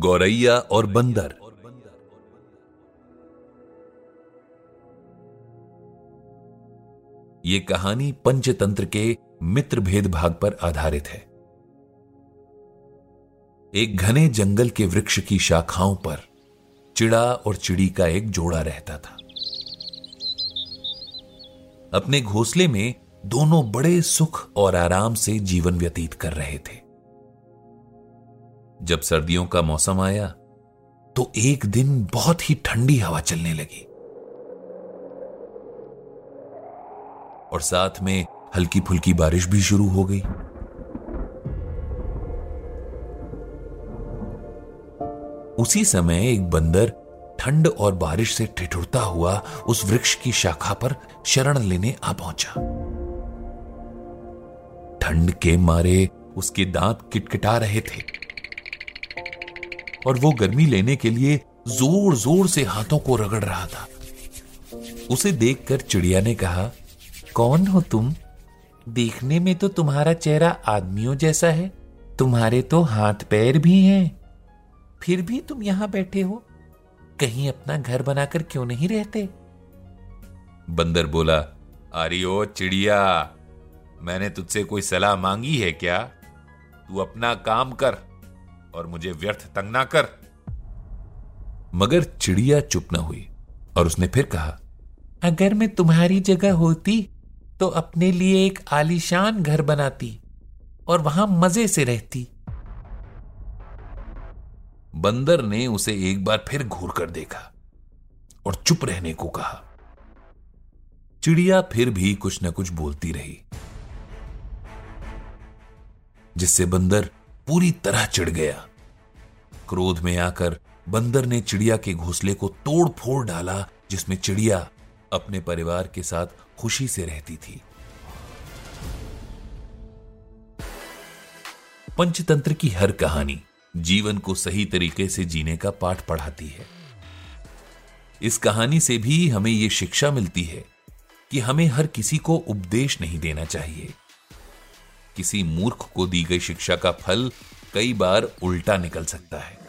गौरैया और बंदर। ये कहानी पंचतंत्र के मित्र भेद भाग पर आधारित है। एक घने जंगल के वृक्ष की शाखाओं पर चिड़ा और चिड़ी का एक जोड़ा रहता था। अपने घोंसले में दोनों बड़े सुख और आराम से जीवन व्यतीत कर रहे थे। जब सर्दियों का मौसम आया तो एक दिन बहुत ही ठंडी हवा चलने लगी। और साथ में हल्की फुल्की बारिश भी शुरू हो गई। उसी समय एक बंदर ठंड और बारिश से ठिठुरता हुआ उस वृक्ष की शाखा पर शरण लेने आ पहुँचा। ठंड के मारे उसके दांत किटकिटा रहे थे। और वो गर्मी लेने के लिए ज़ोर ज़ोर से हाथों को रगड़ रहा था। उसे देखकर चिड़िया ने कहा, कौन हो तुम? देखने में तो तुम्हारा चेहरा आदमियों जैसा है, तुम्हारे तो हाथ पैर भी हैं। फिर भी तुम यहाँ बैठे हो? कहीं अपना घर बनाकर क्यों नहीं रहते? बंदर बोला, अरे ओ चिड़िया, मैंने तुझसे कोई सलाह मांगी है क्या? तू अपना काम कर। और मुझे व्यर्थ तंग ना कर। मगर चिड़िया चुप न हुई और उसने फिर कहा, अगर मैं तुम्हारी जगह होती तो अपने लिए एक आलीशान घर बनाती और वहाँ मज़े से रहती। बंदर ने उसे एक बार फिर घूर कर देखा और चुप रहने को कहा। चिड़िया फिर भी कुछ न कुछ बोलती रही, जिससे बंदर पूरी तरह चिढ़ गया। क्रोध में आकर बंदर ने चिड़िया के घोंसले को तोड़ फोड़ डाला, जिसमें चिड़िया अपने परिवार के साथ खुशी से रहती थी। पंचतंत्र की हर कहानी जीवन को सही तरीके से जीने का पाठ पढ़ाती है। इस कहानी से भी हमें यह शिक्षा मिलती है कि हमें हर किसी को उपदेश नहीं देना चाहिए। किसी मूर्ख को दी गई शिक्षा का फल कई बार उल्टा निकल सकता है।